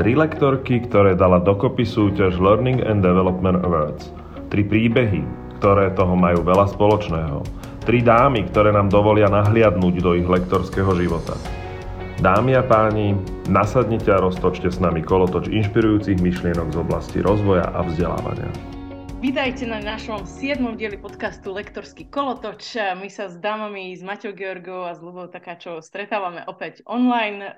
Tri lektorky, ktoré dala dokopy súťaž Learning and Development Awards. Tri príbehy, ktoré toho majú veľa spoločného. Tri dámy, ktoré nám dovolia nahliadnúť do ich lektorského života. Dámy a páni, nasadnite a roztočte s nami kolotoč inšpirujúcich myšlienok z oblasti rozvoja a vzdelávania. Vítajte na našom 7. dieli podcastu Lektorský kolotoč. My sa s dámami, s Maťou Georgou a s Lubou Takáčou stretávame opäť online.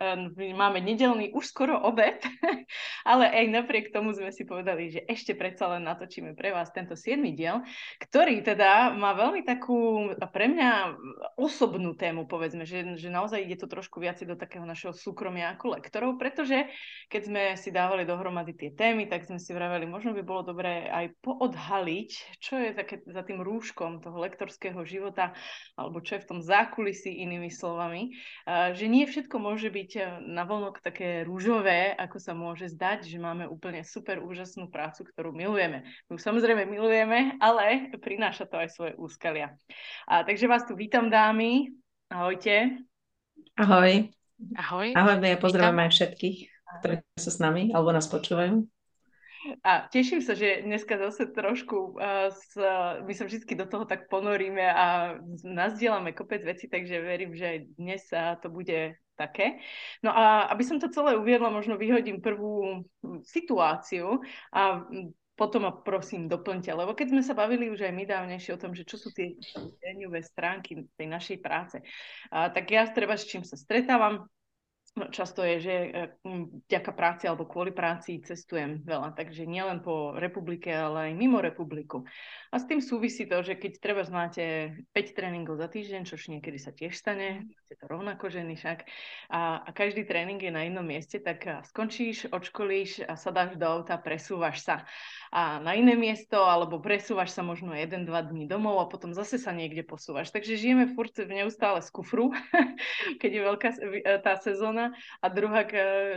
Máme nedelný už skoro obed, ale aj napriek tomu sme si povedali, že ešte predsa len natočíme pre vás tento 7. diel, ktorý teda má veľmi takú pre mňa osobnú tému, povedzme, že, že naozaj ide to trošku viac do takého našeho súkromia ako lektorov, pretože keď sme si dávali dohromady tie témy, tak sme si vraveli, možno by bolo dobré aj po odhaliť, čo je také za tým rúškom toho lektorského života, alebo čo je v tom zákulisí inými slovami, že nie všetko môže byť e, na vonok také rúžové, ako sa môže zdať, že máme úplne super úžasnú prácu, ktorú milujeme. My samozrejme milujeme, ale prináša to aj svoje úskalia. A, takže vás tu vítam dámy. Ahojte. Ahoj. Ahoj. Ahoj, ja pozdravím aj všetkých, ktorí sú s nami alebo nás počúvajú. A teším sa, že dneska zase trošku uh, s, my sa vždy do toho tak ponoríme a nazdielame kopec veci, takže verím, že aj dnes uh, to bude také. No a aby som to celé uviedla, možno vyhodím prvú situáciu a potom ma prosím doplňte, lebo keď sme sa bavili už aj my dávnejšie o tom, že čo sú tie deňové stránky tej našej práce, a, tak ja treba s čím sa stretávam, často je, že e, vďaka práci alebo kvôli práci cestujem veľa, takže nielen po republike, ale aj mimo republiku. A s tým súvisí to, že keď treba máte 5 tréningov za týždeň, čo niekedy sa tiež stane, ste to rovnako ženy však, a, a každý tréning je na inom mieste, tak skončíš, odškolíš a sadáš do auta, presúvaš sa a na iné miesto, alebo presúvaš sa možno 1-2 dní domov a potom zase sa niekde posúvaš. Takže žijeme furt v neustále z kufru, keď je veľká e, tá sezóna. A druhá,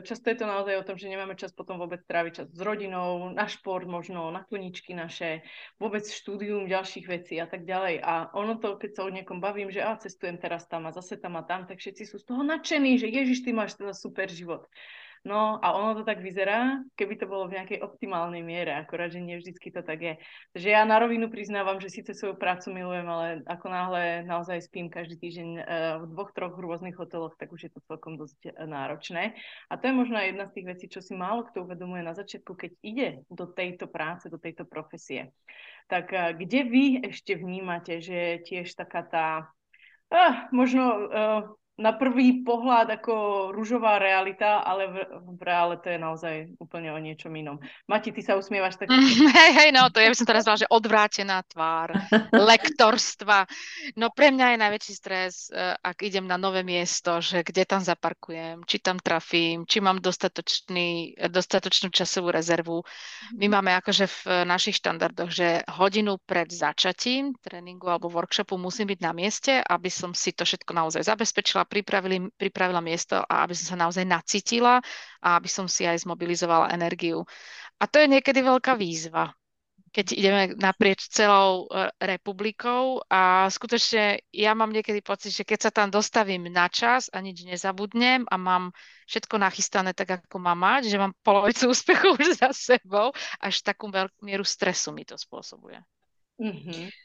často je to naozaj o tom, že nemáme čas potom vôbec tráviť čas s rodinou, na šport možno, na koničky naše, vôbec štúdium ďalších vecí a tak ďalej. A ono to, keď sa o niekom bavím, že a cestujem teraz tam a zase tam a tam, tak všetci sú z toho nadšení, že Ježiš, ty máš teda super život. No a ono to tak vyzerá, keby to bolo v nejakej optimálnej miere, akorát, že nie vždycky to tak je. Takže ja na rovinu priznávam, že síce svoju prácu milujem, ale ako náhle naozaj spím každý týždeň uh, v dvoch, troch rôznych hoteloch, tak už je to celkom dosť uh, náročné. A to je možno jedna z tých vecí, čo si málo kto uvedomuje na začiatku, keď ide do tejto práce, do tejto profesie. Tak uh, kde vy ešte vnímate, že tiež taká tá uh, možno uh, na prvý pohľad ako rúžová realita, ale v, v reále to je naozaj úplne o niečom inom. Mati, ty sa usmievaš tak... Hej, hej, no to ja by som teraz povedala, že odvrátená tvár, lektorstva. No pre mňa je najväčší stres, eh, ak idem na nové miesto, že kde tam zaparkujem, či tam trafím, či mám dostatočný, dostatočnú časovú rezervu. My máme akože v našich štandardoch, že hodinu pred začatím tréningu alebo workshopu musím byť na mieste, aby som si to všetko naozaj zabezpečila, pripravili, pripravila miesto a aby som sa naozaj nacítila a aby som si aj zmobilizovala energiu. A to je niekedy veľká výzva, keď ideme naprieč celou e, republikou a skutočne ja mám niekedy pocit, že keď sa tam dostavím na čas a nič nezabudnem a mám všetko nachystané tak, ako mám mať, že mám polovicu úspechu už za sebou, až takú veľkú mieru stresu mi to spôsobuje. Mm-hmm.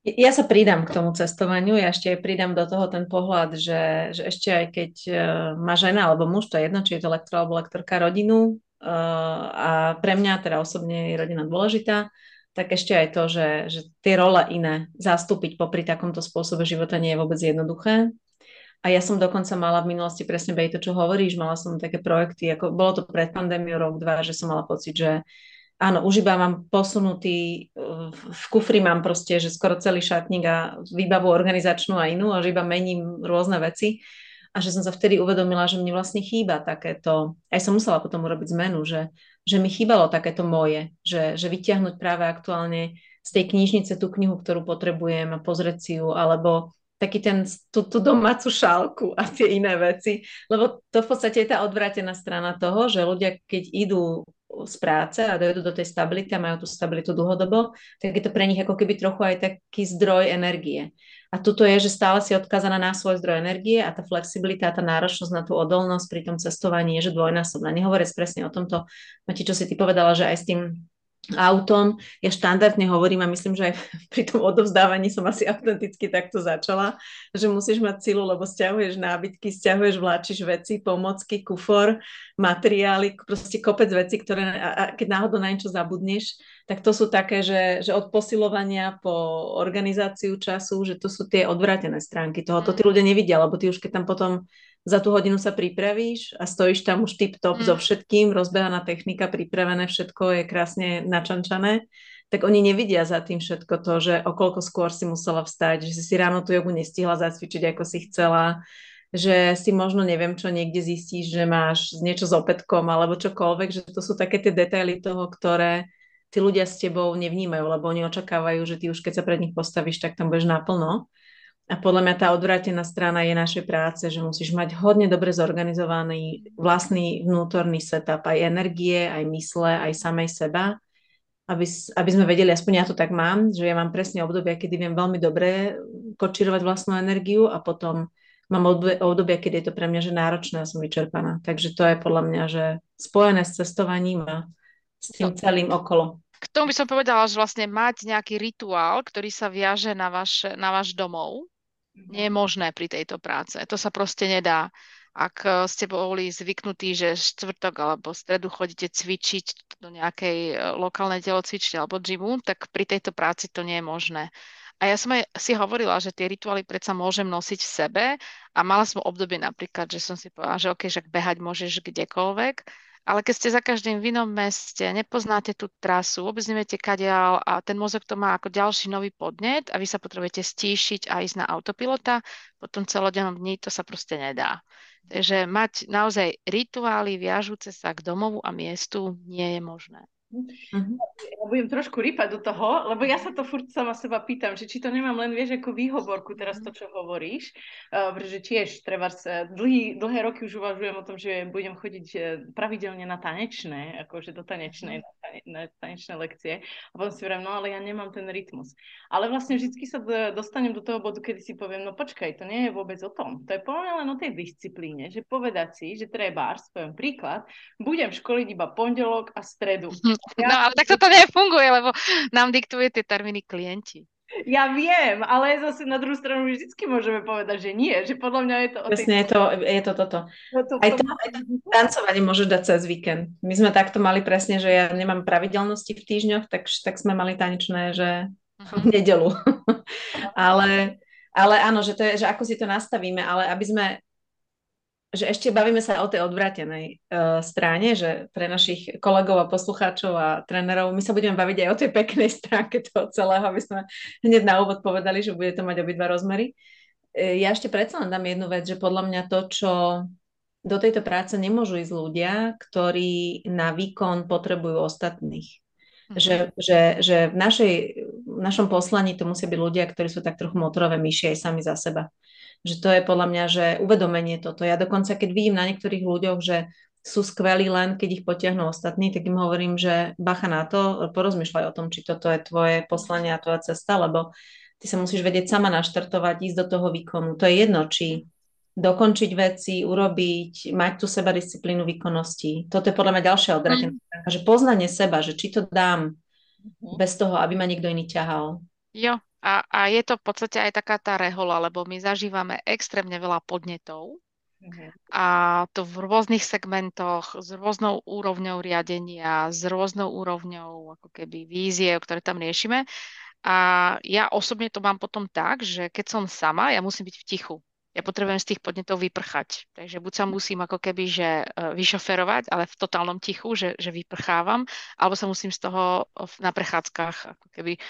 Ja sa pridám k tomu cestovaniu, ja ešte aj pridám do toho ten pohľad, že, že ešte aj keď uh, má žena alebo muž, to je jedno, či je to lektor alebo lektorka rodinu uh, a pre mňa teda osobne je rodina dôležitá, tak ešte aj to, že, že tie role iné zastúpiť popri takomto spôsobe života nie je vôbec jednoduché. A ja som dokonca mala v minulosti presne to, čo hovoríš, mala som také projekty, ako bolo to pred pandémiou rok, dva, že som mala pocit, že áno, už iba mám posunutý, v kufri mám proste, že skoro celý šatník a výbavu organizačnú a inú a že iba mením rôzne veci a že som sa vtedy uvedomila, že mne vlastne chýba takéto, aj som musela potom urobiť zmenu, že, že mi chýbalo takéto moje, že, že vyťahnuť práve aktuálne z tej knižnice tú knihu, ktorú potrebujem a pozrieť si ju, alebo taký ten, tú, tú domácu šálku a tie iné veci. Lebo to v podstate je tá odvrátená strana toho, že ľudia, keď idú z práce a dojdu do tej stability a majú tú stabilitu dlhodobo, tak je to pre nich ako keby trochu aj taký zdroj energie. A tuto je, že stále si odkázaná na svoj zdroj energie a tá flexibilita a tá náročnosť na tú odolnosť pri tom cestovaní je, že dvojnásobná. Nehovoriac presne o tomto, Mati, čo si ty povedala, že aj s tým autom. Ja štandardne hovorím a myslím, že aj pri tom odovzdávaní som asi autenticky takto začala, že musíš mať silu, lebo stiahuješ nábytky, stiahuješ, vláčiš veci, pomocky, kufor, materiály, proste kopec veci, ktoré a, keď náhodou na niečo zabudneš, tak to sú také, že, že od posilovania po organizáciu času, že to sú tie odvrátené stránky toho. To tí mm. ľudia nevidia, lebo ty už keď tam potom za tú hodinu sa pripravíš a stojíš tam už tip-top mm. so všetkým, rozbehaná technika, pripravené všetko je krásne načančané, tak oni nevidia za tým všetko to, že okolko skôr si musela vstať, že si ráno tú jogu nestihla zacvičiť, ako si chcela, že si možno neviem čo niekde zistíš, že máš niečo s opätkom alebo čokoľvek, že to sú také tie detaily toho, ktoré tí ľudia s tebou nevnímajú, lebo oni očakávajú, že ty už keď sa pred nich postavíš, tak tam budeš naplno. A podľa mňa tá odvrátená strana je našej práce, že musíš mať hodne dobre zorganizovaný vlastný vnútorný setup, aj energie, aj mysle, aj samej seba, aby, aby sme vedeli, aspoň ja to tak mám, že ja mám presne obdobia, kedy viem veľmi dobre kočírovať vlastnú energiu a potom mám obdobia, kedy je to pre mňa že náročné a som vyčerpaná. Takže to je podľa mňa, že spojené s cestovaním a s tým celým okolo. K tomu by som povedala, že vlastne mať nejaký rituál, ktorý sa viaže na váš, na váš domov, nie je možné pri tejto práce. To sa proste nedá. Ak eh, ste boli zvyknutí, že štvrtok alebo stredu chodíte cvičiť do nejakej eh, lokálnej telocvične alebo gymu, tak pri tejto práci to nie je možné. A ja som aj si hovorila, že tie rituály predsa môžem nosiť v sebe a mala som obdobie napríklad, že som si povedala, že OK, že behať môžeš kdekoľvek, ale keď ste za každým v inom meste, nepoznáte tú trasu, vôbec neviete kadiaľ a ten mozog to má ako ďalší nový podnet a vy sa potrebujete stíšiť a ísť na autopilota, potom celodennom dní to sa proste nedá. Takže mať naozaj rituály viažúce sa k domovu a miestu nie je možné. Uh-huh. Ja budem trošku rýpať do toho, lebo ja sa to furt sama seba pýtam, že či to nemám len, vieš, ako výhovorku teraz to, čo hovoríš, uh, pretože tiež treba sa, dlhý, dlhé roky už uvažujem o tom, že budem chodiť e, pravidelne na tanečné, akože do tanečnej, na, tane, na tanečné lekcie a potom si vravím, no ale ja nemám ten rytmus. Ale vlastne vždy sa dostanem do toho bodu, kedy si poviem, no počkaj, to nie je vôbec o tom. To je poviem len o tej disciplíne, že povedať si, že treba, poviem príklad, budem školiť iba pondelok a stredu. No ale tak toto nefunguje, lebo nám diktujú tie termíny klienti. Ja viem, ale zase na druhú stranu vždycky môžeme povedať, že nie, že podľa mňa je to... Presne, je to, je to toto. No to, aj, to, aj to tancovanie môžeš dať cez víkend. My sme takto mali presne, že ja nemám pravidelnosti v týždňoch, tak, tak sme mali tanečné, že uh-huh. v nedelu. ale, ale áno, že, to je, že ako si to nastavíme, ale aby sme že ešte bavíme sa o tej odvrátenej uh, strane, že pre našich kolegov a poslucháčov a trénerov, my sa budeme baviť aj o tej peknej stránke toho celého, aby sme hneď na úvod povedali, že bude to mať obidva rozmery. Uh, ja ešte predsa len dám jednu vec, že podľa mňa to, čo do tejto práce nemôžu ísť ľudia, ktorí na výkon potrebujú ostatných. Mhm. Že, že, že v, našej, v našom poslaní to musia byť ľudia, ktorí sú tak trochu motorové myši aj sami za seba že to je podľa mňa, že uvedomenie toto. Ja dokonca, keď vidím na niektorých ľuďoch, že sú skvelí len, keď ich potiahnú ostatní, tak im hovorím, že bacha na to, porozmýšľaj o tom, či toto je tvoje poslanie a tvoja cesta, lebo ty sa musíš vedieť sama naštartovať, ísť do toho výkonu. To je jedno, či dokončiť veci, urobiť, mať tú seba disciplínu výkonnosti. Toto je podľa mňa ďalšia odratená mm. že poznanie seba, že či to dám mm. bez toho, aby ma niekto iný ťahal. Jo, a, a je to v podstate aj taká tá rehola, lebo my zažívame extrémne veľa podnetov mm-hmm. a to v rôznych segmentoch, s rôznou úrovňou riadenia, s rôznou úrovňou ako keby vízie, ktoré tam riešime. A ja osobne to mám potom tak, že keď som sama, ja musím byť v tichu ja potrebujem z tých podnetov vyprchať. Takže buď sa musím ako keby, že e, vyšoferovať, ale v totálnom tichu, že, že vyprchávam, alebo sa musím z toho na prechádzkach ako keby e,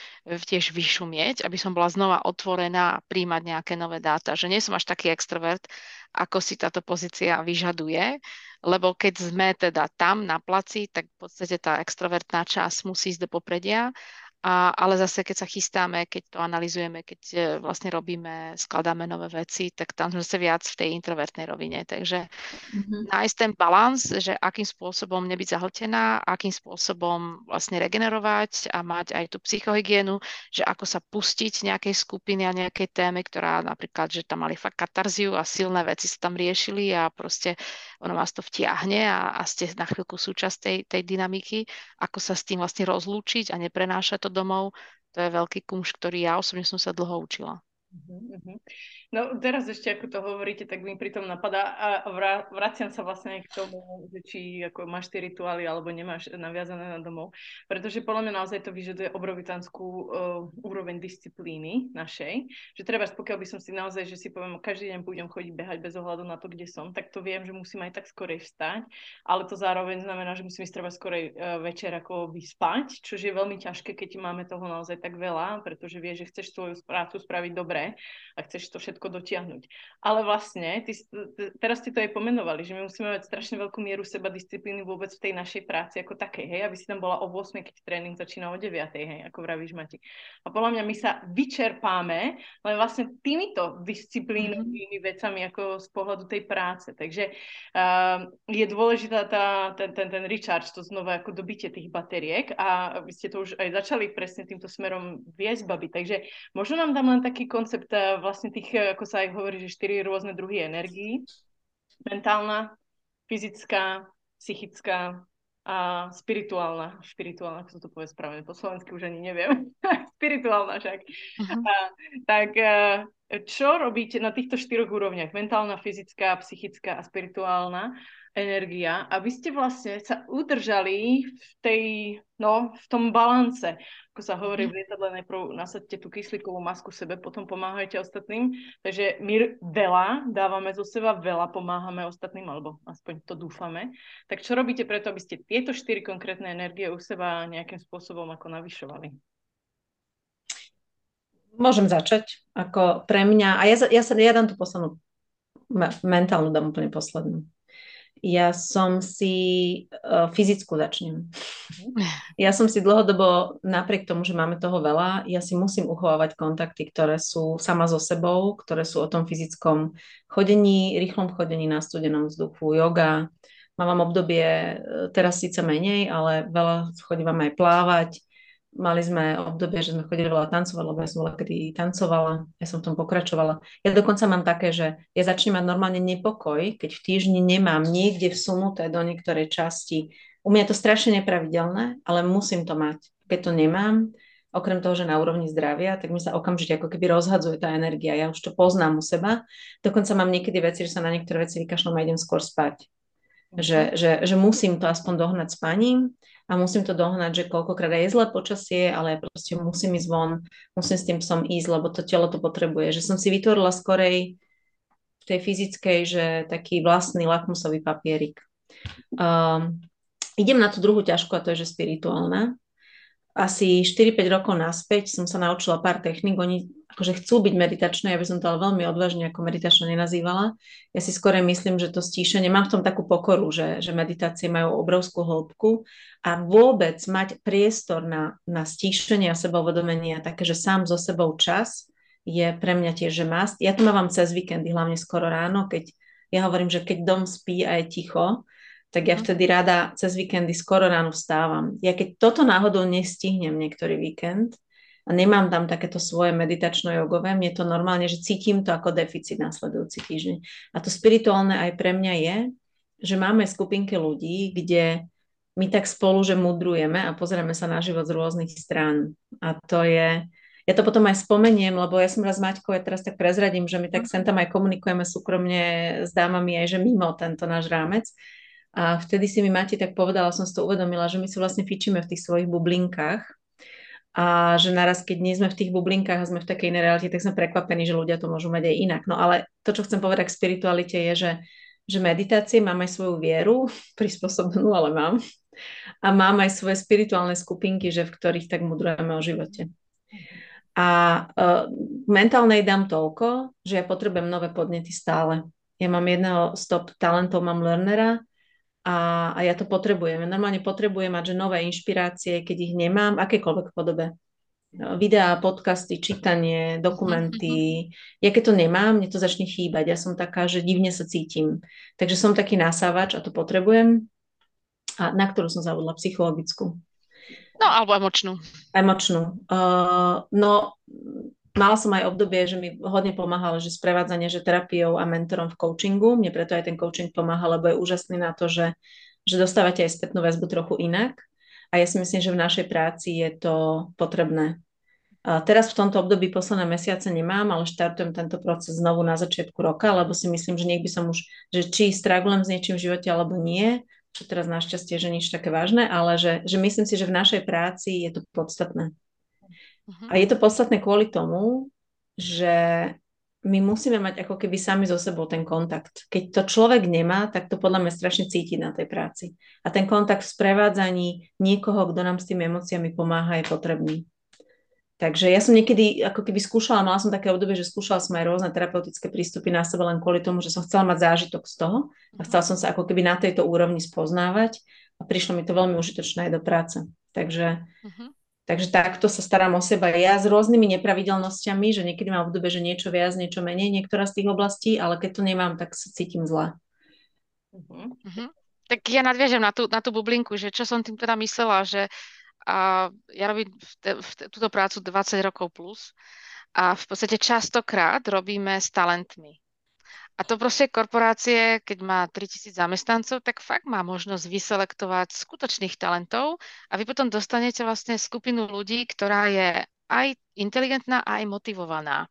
tiež vyšumieť, aby som bola znova otvorená a príjmať nejaké nové dáta. Že nie som až taký extrovert, ako si táto pozícia vyžaduje, lebo keď sme teda tam na placi, tak v podstate tá extrovertná časť musí ísť do popredia A, ale zase, keď sa chystáme, keď to analizujeme, keď e, vlastne robíme, skladáme nové veci, tak tam sme sa viac v tej introvertnej rovine. Takže mm-hmm. nájsť ten balans, že akým spôsobom nebyť zahltená, akým spôsobom vlastne regenerovať a mať aj tú psychohygienu, že ako sa pustiť nejakej skupiny a nejakej témy, ktorá napríklad, že tam mali fakt katarziu a silné veci sa tam riešili a proste ono vás to vtiahne a, a ste na chvíľku súčasť tej, tej dynamiky, ako sa s tým vlastne rozlúčiť a neprenášať to domov, to je veľký kumš, ktorý ja osobne som sa dlho učila. Uh-huh. No teraz ešte, ako to hovoríte, tak mi pritom napadá a vraciam sa vlastne k tomu, že či ako máš tie rituály alebo nemáš naviazané na domov, pretože podľa mňa naozaj to vyžaduje obrovitanskú uh, úroveň disciplíny našej, že treba, pokiaľ by som si naozaj, že si poviem, každý deň budem chodiť behať bez ohľadu na to, kde som, tak to viem, že musím aj tak skorej vstať, ale to zároveň znamená, že musím ísť treba skorej uh, večer ako vyspať, čo je veľmi ťažké, keď máme toho naozaj tak veľa, pretože vieš, že chceš svoju prácu spraviť dobre a chceš to všetko všetko dotiahnuť. Ale vlastne, ty, teraz ste to aj pomenovali, že my musíme mať strašne veľkú mieru seba disciplíny vôbec v tej našej práci ako takej, hej, aby si tam bola o 8, keď tréning začína o 9, hej, ako vravíš Mati. A podľa mňa my sa vyčerpáme len vlastne týmito disciplínovými vecami ako z pohľadu tej práce. Takže uh, je dôležitá tá, ten, ten, ten recharge, to znova ako dobitie tých bateriek a vy ste to už aj začali presne týmto smerom viesť, babi. Takže možno nám dám len taký koncept uh, vlastne tých ako sa aj hovorí, že štyri rôzne druhy energií. Mentálna, fyzická, psychická a spirituálna. Spirituálna, ako sa to povie správne, po slovensky už ani neviem. spirituálna však. Uh-huh. A, tak čo robíte na týchto štyroch úrovniach? Mentálna, fyzická, psychická a spirituálna energia, aby ste vlastne sa udržali v tej, no, v tom balance. Ako sa hovorí v lietadle, najprv nasadte tú kyslíkovú masku sebe, potom pomáhajte ostatným. Takže my veľa dávame zo seba, veľa pomáhame ostatným, alebo aspoň to dúfame. Tak čo robíte preto, aby ste tieto štyri konkrétne energie u seba nejakým spôsobom ako navyšovali? Môžem začať. Ako pre mňa, a ja, ja, sa, ja dám tú poslednú, mentálnu dám úplne poslednú. Ja som si uh, fyzickú začnem. Ja som si dlhodobo, napriek tomu, že máme toho veľa, ja si musím uchovávať kontakty, ktoré sú sama so sebou, ktoré sú o tom fyzickom chodení, rýchlom chodení na studenom vzduchu, yoga. Mám obdobie, e, teraz síce menej, ale veľa chodím aj plávať, Mali sme obdobie, že sme chodili veľa tancovať, lebo ja som veľa kedy tancovala, ja som v tom pokračovala. Ja dokonca mám také, že ja začnem mať normálne nepokoj, keď v týždni nemám niekde vsunuté do niektorej časti. U mňa je to strašne nepravidelné, ale musím to mať. Keď to nemám, okrem toho, že na úrovni zdravia, tak mi sa okamžite ako keby rozhadzuje tá energia. Ja už to poznám u seba. Dokonca mám niekedy veci, že sa na niektoré veci vykašľam a idem skôr spať. Že, že, že musím to aspoň dohnať spaním a musím to dohnať, že koľkokrát aj je zlé počasie, ale proste musím ísť von, musím s tým psom ísť, lebo to telo to potrebuje. Že som si vytvorila skorej v tej fyzickej, že taký vlastný lakmusový papierik. Um, idem na tú druhú ťažku a to je, že spirituálna. Asi 4-5 rokov naspäť som sa naučila pár technik. Oni akože chcú byť meditačné, ja by som to ale veľmi odvážne ako meditačné nenazývala. Ja si skôr myslím, že to stíšenie, mám v tom takú pokoru, že, že meditácie majú obrovskú hĺbku a vôbec mať priestor na, na stíšenie a sebauvedomenie a také, že sám so sebou čas je pre mňa tiež, že must. Ja to mám cez víkendy, hlavne skoro ráno, keď ja hovorím, že keď dom spí a je ticho, tak ja mhm. vtedy rada cez víkendy skoro ráno vstávam. Ja keď toto náhodou nestihnem niektorý víkend, a nemám tam takéto svoje meditačno-jogové, mne to normálne, že cítim to ako deficit následujúci týždeň. A to spirituálne aj pre mňa je, že máme skupinky ľudí, kde my tak spolu, že mudrujeme a pozrieme sa na život z rôznych strán. A to je, ja to potom aj spomeniem, lebo ja som raz s Maťkou, ja teraz tak prezradím, že my tak sem tam aj komunikujeme súkromne s dámami aj, že mimo tento náš rámec. A vtedy si mi Mati tak povedala, som si to uvedomila, že my si vlastne fičíme v tých svojich bublinkách a že naraz, keď nie sme v tých bublinkách a sme v takej inej realite, tak sme prekvapení, že ľudia to môžu mať aj inak. No ale to, čo chcem povedať k spiritualite je, že, že meditácie mám aj svoju vieru, prispôsobenú, ale mám. A mám aj svoje spirituálne skupinky, že v ktorých tak mudrujeme o živote. A uh, mentálnej dám toľko, že ja potrebujem nové podnety stále. Ja mám jedného stop talentov, mám learnera, a, a ja to potrebujem. Normálne potrebujem mať že nové inšpirácie, keď ich nemám, akékoľvek podobe. videá, podcasty, čítanie, dokumenty. Mm-hmm. Ja keď to nemám, mne to začne chýbať. Ja som taká, že divne sa cítim. Takže som taký nasávač a to potrebujem. A na ktorú som zavodla psychologickú. No, alebo emočnú. Emočnú. Uh, no, mala som aj obdobie, že mi hodne pomáhalo, že sprevádzanie, že terapiou a mentorom v coachingu. Mne preto aj ten coaching pomáha, lebo je úžasný na to, že, že dostávate aj spätnú väzbu trochu inak a ja si myslím, že v našej práci je to potrebné. A teraz v tomto období posledné mesiace nemám, ale štartujem tento proces znovu na začiatku roka, lebo si myslím, že by som už, že či stragulem s niečím v živote alebo nie, čo teraz našťastie, že nič také vážne, ale že, že myslím si, že v našej práci je to podstatné. A je to podstatné kvôli tomu, že my musíme mať ako keby sami so sebou ten kontakt. Keď to človek nemá, tak to podľa mňa strašne cíti na tej práci. A ten kontakt v sprevádzaní niekoho, kto nám s tými emóciami pomáha, je potrebný. Takže ja som niekedy ako keby skúšala, mala som také obdobie, že skúšala som aj rôzne terapeutické prístupy na sebe len kvôli tomu, že som chcela mať zážitok z toho a chcela som sa ako keby na tejto úrovni spoznávať a prišlo mi to veľmi užitočné aj do práce. Takže uh-huh. Takže takto sa starám o seba ja s rôznymi nepravidelnosťami, že niekedy mám obdobie, že niečo viac, niečo menej, niektorá z tých oblastí, ale keď to nemám, tak sa cítim zle. Uh-huh. Uh-huh. Tak ja nadviažem na tú, na tú bublinku, že čo som tým teda myslela, že a ja robím v te, v te, túto prácu 20 rokov plus a v podstate častokrát robíme s talentmi. A to proste korporácie, keď má 3000 zamestnancov, tak fakt má možnosť vyselektovať skutočných talentov a vy potom dostanete vlastne skupinu ľudí, ktorá je aj inteligentná, aj motivovaná.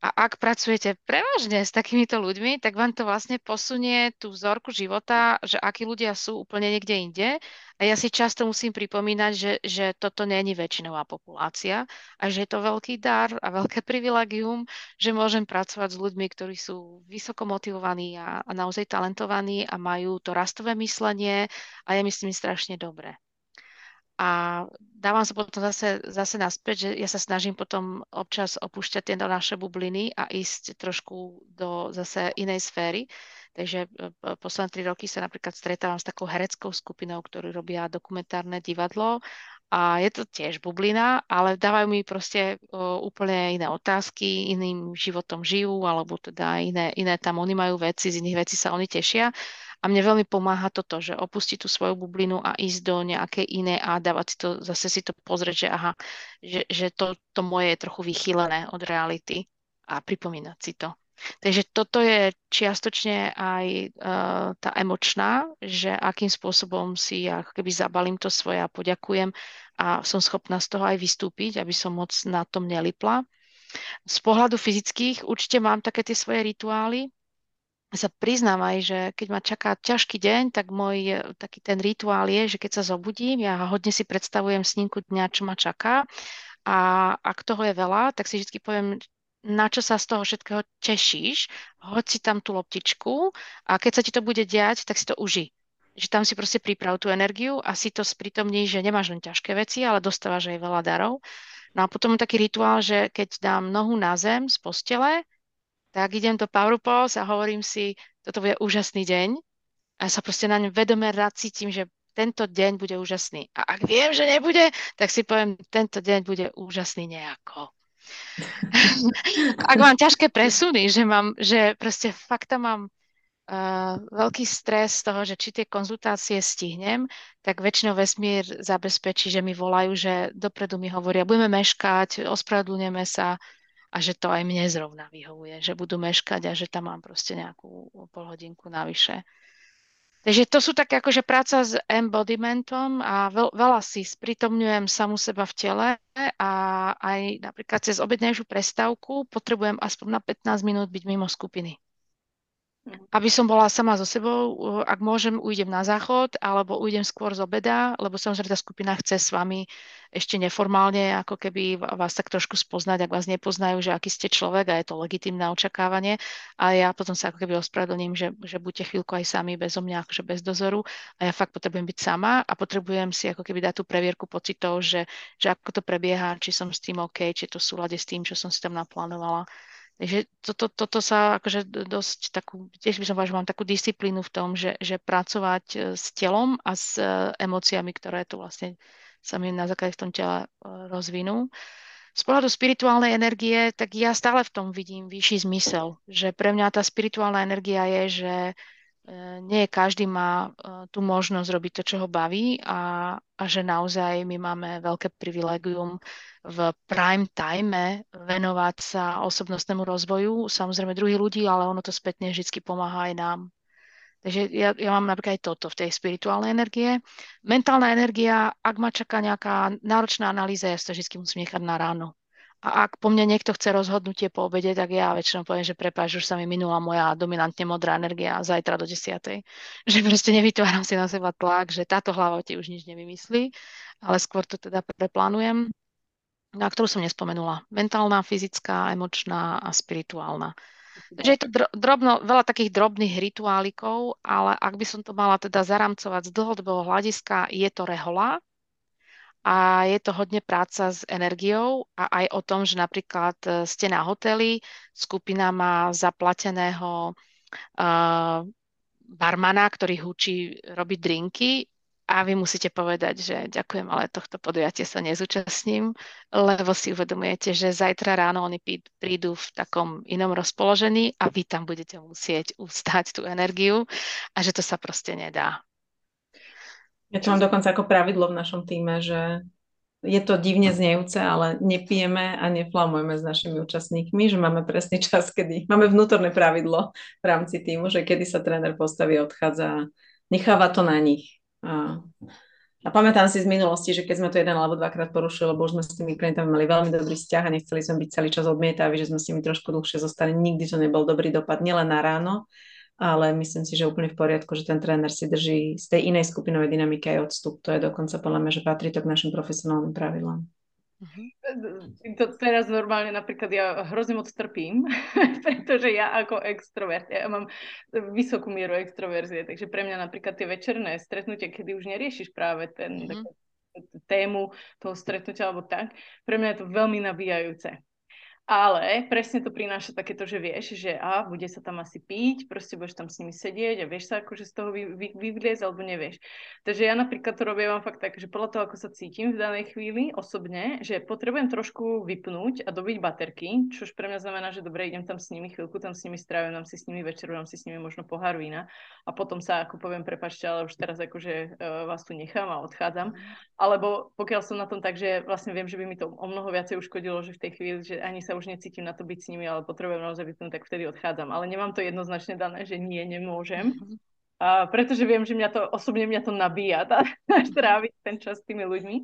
A ak pracujete prevažne s takýmito ľuďmi, tak vám to vlastne posunie tú vzorku života, že akí ľudia sú úplne niekde inde. A ja si často musím pripomínať, že, že toto není väčšinová populácia a že je to veľký dar a veľké privilegium, že môžem pracovať s ľuďmi, ktorí sú vysoko motivovaní a, a naozaj talentovaní a majú to rastové myslenie a je myslím strašne dobré. A dávam sa potom zase, zase naspäť, že ja sa snažím potom občas opúšťať tieto naše bubliny a ísť trošku do zase inej sféry. Takže e, posledné tri roky sa napríklad stretávam s takou hereckou skupinou, ktorí robia dokumentárne divadlo a je to tiež bublina, ale dávajú mi proste uh, úplne iné otázky, iným životom žijú, alebo teda iné, iné tam oni majú veci, z iných vecí sa oni tešia a mne veľmi pomáha toto, že opustiť tú svoju bublinu a ísť do nejakej inej a dávať si to, zase si to pozrieť, že aha, že, že to, to moje je trochu vychýlené od reality a pripomínať si to. Takže toto je čiastočne aj uh, tá emočná, že akým spôsobom si ja keby zabalím to svoje a poďakujem a som schopná z toho aj vystúpiť, aby som moc na tom nelipla. Z pohľadu fyzických určite mám také tie svoje rituály, sa priznám aj, že keď ma čaká ťažký deň, tak môj e, taký ten rituál je, že keď sa zobudím, ja hodne si predstavujem snímku dňa, čo ma čaká a ak toho je veľa, tak si vždy poviem, na čo sa z toho všetkého tešíš, hoď si tam tú loptičku a keď sa ti to bude diať, tak si to uži. Že tam si proste priprav tú energiu a si to sprítomní, že nemáš len ťažké veci, ale dostávaš aj veľa darov. No a potom taký rituál, že keď dám nohu na zem z postele, tak idem do Power Pose a hovorím si, toto bude úžasný deň a sa proste na ňom vedome rád cítim, že tento deň bude úžasný. A ak viem, že nebude, tak si poviem, tento deň bude úžasný nejako. ak mám ťažké presuny, že mám, že proste fakt tam mám uh, veľký stres z toho, že či tie konzultácie stihnem, tak väčšinou vesmír zabezpečí, že mi volajú, že dopredu mi hovoria, budeme meškať, ospravedlňujeme sa, a že to aj mne zrovna vyhovuje, že budú meškať a že tam mám proste nejakú pol hodinku navyše. Takže to sú také akože práca s embodimentom a veľ, veľa si spritomňujem samu seba v tele a aj napríklad cez obednejšiu prestávku potrebujem aspoň na 15 minút byť mimo skupiny. Aby som bola sama so sebou, ak môžem, ujdem na záchod, alebo ujdem skôr z obeda, lebo samozrejme tá skupina chce s vami ešte neformálne, ako keby vás tak trošku spoznať, ak vás nepoznajú, že aký ste človek a je to legitimné očakávanie. A ja potom sa ako keby ospravedlním, že, že buďte chvíľku aj sami bezo mňa, akože bez dozoru. A ja fakt potrebujem byť sama a potrebujem si ako keby dať tú previerku pocitov, že, že ako to prebieha, či som s tým OK, či je to v súlade s tým, čo som si tam naplánovala. Takže toto, toto sa akože dosť takú, tiež by som povedala, že mám takú disciplínu v tom, že, že pracovať e, s telom a s e, emóciami, ktoré tu vlastne sa mi na základe v tom tele e, rozvinú. z pohľadu spirituálnej energie, tak ja stále v tom vidím vyšší zmysel. Že pre mňa tá spirituálna energia je, že nie každý má e, tú možnosť robiť to, čo ho baví a, a že naozaj my máme veľké privilegium v prime time venovať sa osobnostnému rozvoju, samozrejme druhých ľudí, ale ono to spätne vždy pomáha aj nám. Takže ja, ja mám napríklad aj toto v tej spirituálnej energie. Mentálna energia, ak ma čaká nejaká náročná analýza, ja to vždy musím nechať na ráno. A ak po mne niekto chce rozhodnutie po obede, tak ja väčšinou poviem, že prepáč, už sa mi minula moja dominantne modrá energia zajtra do desiatej. Že proste nevytváram si na seba tlak, že táto hlava ti už nič nevymyslí, ale skôr to teda preplánujem, na ktorú som nespomenula. Mentálna, fyzická, emočná a spirituálna. Takže je to drobno, veľa takých drobných rituálikov, ale ak by som to mala teda zaramcovať z dlhodobého hľadiska, je to rehola a je to hodne práca s energiou a aj o tom, že napríklad e, ste na hoteli, skupina má zaplateného uh, barmana, ktorý hučí robiť drinky a vy musíte povedať, že ďakujem, ale tohto podujatie sa nezúčastním, lebo si uvedomujete, že zajtra ráno oni prídu v takom inom rozpoložení a vy tam budete musieť ustať tú energiu a že to sa proste nedá. Ja to mám dokonca ako pravidlo v našom týme, že je to divne znejúce, ale nepijeme a neflamujeme s našimi účastníkmi, že máme presný čas, kedy máme vnútorné pravidlo v rámci týmu, že kedy sa tréner postaví a odchádza. Necháva to na nich a, a pamätám si z minulosti, že keď sme to jeden alebo dvakrát porušili, lebo už sme s tými klientami mali veľmi dobrý vzťah a nechceli sme byť celý čas odmietaví, že sme s nimi trošku dlhšie zostali. Nikdy to nebol dobrý dopad, nielen na ráno, ale myslím si, že úplne v poriadku, že ten tréner si drží z tej inej skupinovej dynamiky aj odstup. To je dokonca podľa mňa, že patrí to k našim profesionálnym pravidlám. Uh-huh. To teraz normálne napríklad ja hrozne moc trpím, pretože ja ako extrovert, ja mám vysokú mieru extroverzie, takže pre mňa napríklad tie večerné stretnutia, kedy už neriešiš práve ten uh-huh. tému toho stretnutia alebo tak, pre mňa je to veľmi nabíjajúce. Ale presne to prináša takéto, že vieš, že a bude sa tam asi piť, proste budeš tam s nimi sedieť a vieš sa akože z toho vy, vy, vyvliezť alebo nevieš. Takže ja napríklad to robím fakt tak, že podľa toho, ako sa cítim v danej chvíli osobne, že potrebujem trošku vypnúť a dobiť baterky, čož pre mňa znamená, že dobre, idem tam s nimi chvíľku, tam s nimi strávim, tam si s nimi večer, dám si s nimi možno pohár vína a potom sa ako poviem, prepačte, ale už teraz akože uh, vás tu nechám a odchádzam. Alebo pokiaľ som na tom tak, že vlastne viem, že by mi to o mnoho viacej uškodilo, že v tej chvíli, že ani sa už necítim na to byť s nimi, ale potrebujem naozaj vypnúť, tak vtedy odchádzam. Ale nemám to jednoznačne dané, že nie, nemôžem. Mm-hmm. A pretože viem, že mňa to, osobne mňa to nabíja, tá, tráviť ten čas s tými ľuďmi.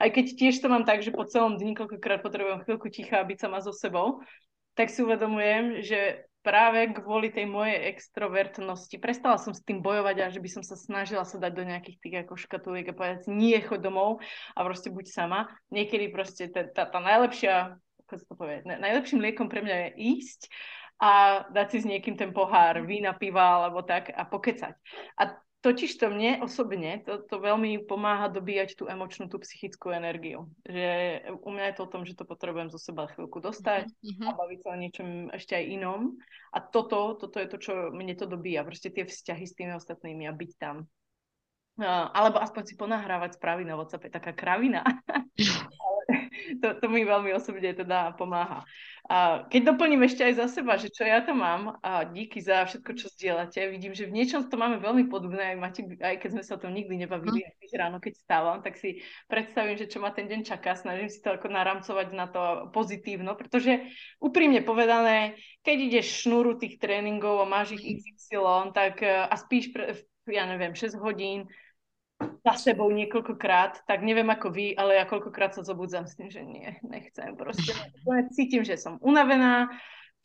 Aj keď tiež to mám tak, že po celom dni koľkokrát potrebujem chvíľku ticha a byť sama so sebou, tak si uvedomujem, že práve kvôli tej mojej extrovertnosti prestala som s tým bojovať a že by som sa snažila sa dať do nejakých tých ako škatulík a povedať si, nie, choď domov a proste buď sama. Niekedy proste tá, tá, tá najlepšia ako to povie, najlepším liekom pre mňa je ísť a dať si s niekým ten pohár vína, piva alebo tak a pokecať. A totiž to mne osobne, to, to veľmi pomáha dobíjať tú emočnú, tú psychickú energiu. Že u mňa je to o tom, že to potrebujem zo seba chvíľku dostať mm-hmm. a baviť sa o niečom ešte aj inom. A toto, toto je to, čo mne to dobíja. Proste tie vzťahy s tými ostatnými a byť tam. Uh, alebo aspoň si ponahrávať správy na WhatsApp, je taká kravina. to, to mi veľmi osobne teda pomáha. A keď doplním ešte aj za seba, že čo ja tam mám, a díky za všetko, čo zdieľate, vidím, že v niečom to máme veľmi podobné, aj, máte, aj keď sme sa o tom nikdy nebavili, mm. keď ráno, keď stávam, tak si predstavím, že čo ma ten deň čaká, snažím si to ako naramcovať na to pozitívno, pretože úprimne povedané, keď ideš šnúru tých tréningov a máš ich XY, tak a spíš, pre, ja neviem, 6 hodín, za sebou niekoľkokrát, tak neviem ako vy, ale ja koľkokrát sa zobudzam s tým, že nie, nechcem. Proste cítim, že som unavená,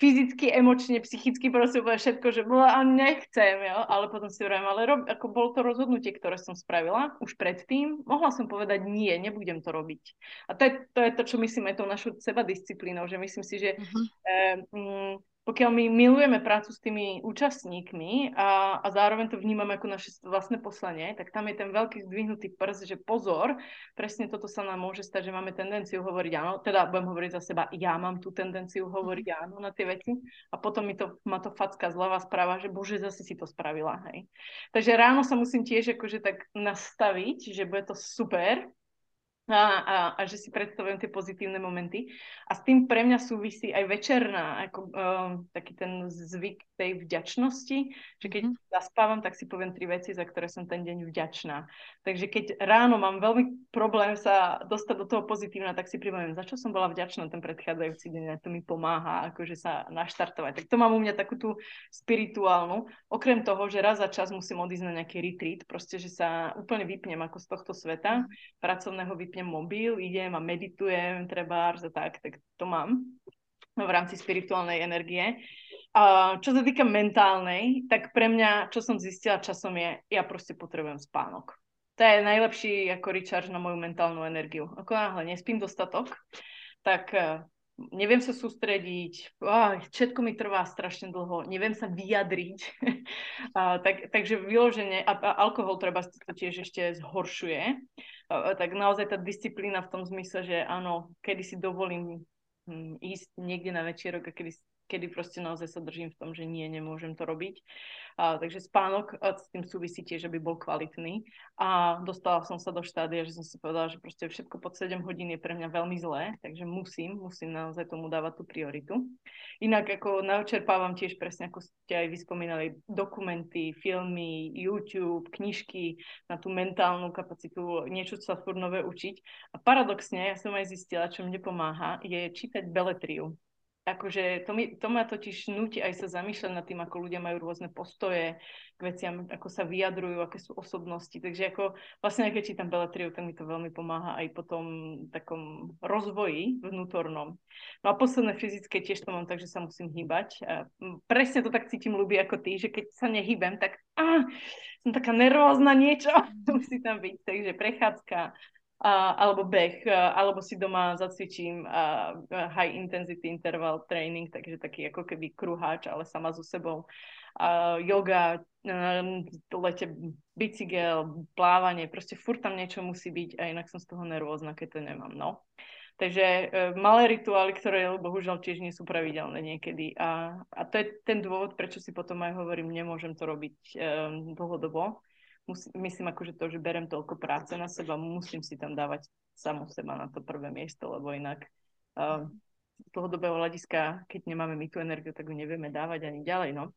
fyzicky, emočne, psychicky proste úplne všetko, že bola a nechcem, jo? ale potom si hovorím, ale rob, ako bolo to rozhodnutie, ktoré som spravila už predtým, mohla som povedať nie, nebudem to robiť. A to je to, je to čo myslím aj tou našou seba disciplínou, že myslím si, že uh-huh. eh, mm, pokiaľ my milujeme prácu s tými účastníkmi a, a zároveň to vnímame ako naše vlastné poslanie, tak tam je ten veľký zdvihnutý prst, že pozor, presne toto sa nám môže stať, že máme tendenciu hovoriť áno, teda budem hovoriť za seba, ja mám tú tendenciu hovoriť mhm. áno na tie veci a potom mi to, ma to facka zľava správa, že bože, zase si to spravila, hej. Takže ráno sa musím tiež akože tak nastaviť, že bude to super, a, a, a že si predstavujem tie pozitívne momenty. A s tým pre mňa súvisí aj večerná, ako, um, taký ten zvyk tej vďačnosti, že keď mm. zaspávam, tak si poviem tri veci, za ktoré som ten deň vďačná. Takže keď ráno mám veľmi problém sa dostať do toho pozitívna, tak si pripomeniem, za čo som bola vďačná ten predchádzajúci deň, a to mi pomáha akože sa naštartovať. Tak to mám u mňa takú tú spirituálnu. Okrem toho, že raz za čas musím odísť na nejaký retreat, proste, že sa úplne vypnem ako z tohto sveta, mm. pracovného vypnem vypnem mobil, idem a meditujem, treba a tak, tak to mám v rámci spirituálnej energie. A čo sa týka mentálnej, tak pre mňa, čo som zistila časom je, ja proste potrebujem spánok. To je najlepší ako recharge na moju mentálnu energiu. Ako náhle nespím dostatok, tak eh, neviem sa sústrediť, oh, všetko mi trvá strašne dlho, neviem sa vyjadriť. a, tak, takže vyloženie, a, a alkohol treba tiež ešte zhoršuje, tak naozaj tá disciplína v tom zmysle, že áno, kedy si dovolím hm, ísť niekde na večierok a kedy kedy proste naozaj sa držím v tom, že nie, nemôžem to robiť. A, takže spánok s tým súvisí tiež, aby bol kvalitný. A dostala som sa do štádia, že som si povedala, že proste všetko pod 7 hodín je pre mňa veľmi zlé, takže musím, musím naozaj tomu dávať tú prioritu. Inak ako naočerpávam tiež presne, ako ste aj vyspomínali, dokumenty, filmy, YouTube, knižky na tú mentálnu kapacitu, niečo sa furt nové učiť. A paradoxne, ja som aj zistila, čo mne pomáha, je čítať beletriu akože to, mi, to ma totiž nutí aj sa zamýšľať nad tým, ako ľudia majú rôzne postoje k veciam, ako sa vyjadrujú, aké sú osobnosti. Takže ako vlastne keď čítam Beletriu, tak mi to veľmi pomáha aj po tom takom rozvoji vnútornom. No a posledné fyzické tiež to mám tak, že sa musím hýbať. A presne to tak cítim ľubí ako ty, že keď sa nehýbem, tak á, som taká nervózna niečo, musí tam byť. Takže prechádzka, a, alebo beh, a, alebo si doma zacvičím a, high intensity interval training, takže taký ako keby kruháč, ale sama so sebou. A, yoga, a, lete bicykel, plávanie, proste furt tam niečo musí byť a inak som z toho nervózna, keď to nemám, no. Takže e, malé rituály, ktoré bohužiaľ tiež nie sú pravidelné niekedy. A, a to je ten dôvod, prečo si potom aj hovorím, nemôžem to robiť e, dlhodobo musí, myslím akože to, že berem toľko práce na seba, musím si tam dávať samú seba na to prvé miesto, lebo inak uh, z dlhodobého hľadiska, keď nemáme my tú energiu, tak ju nevieme dávať ani ďalej, no.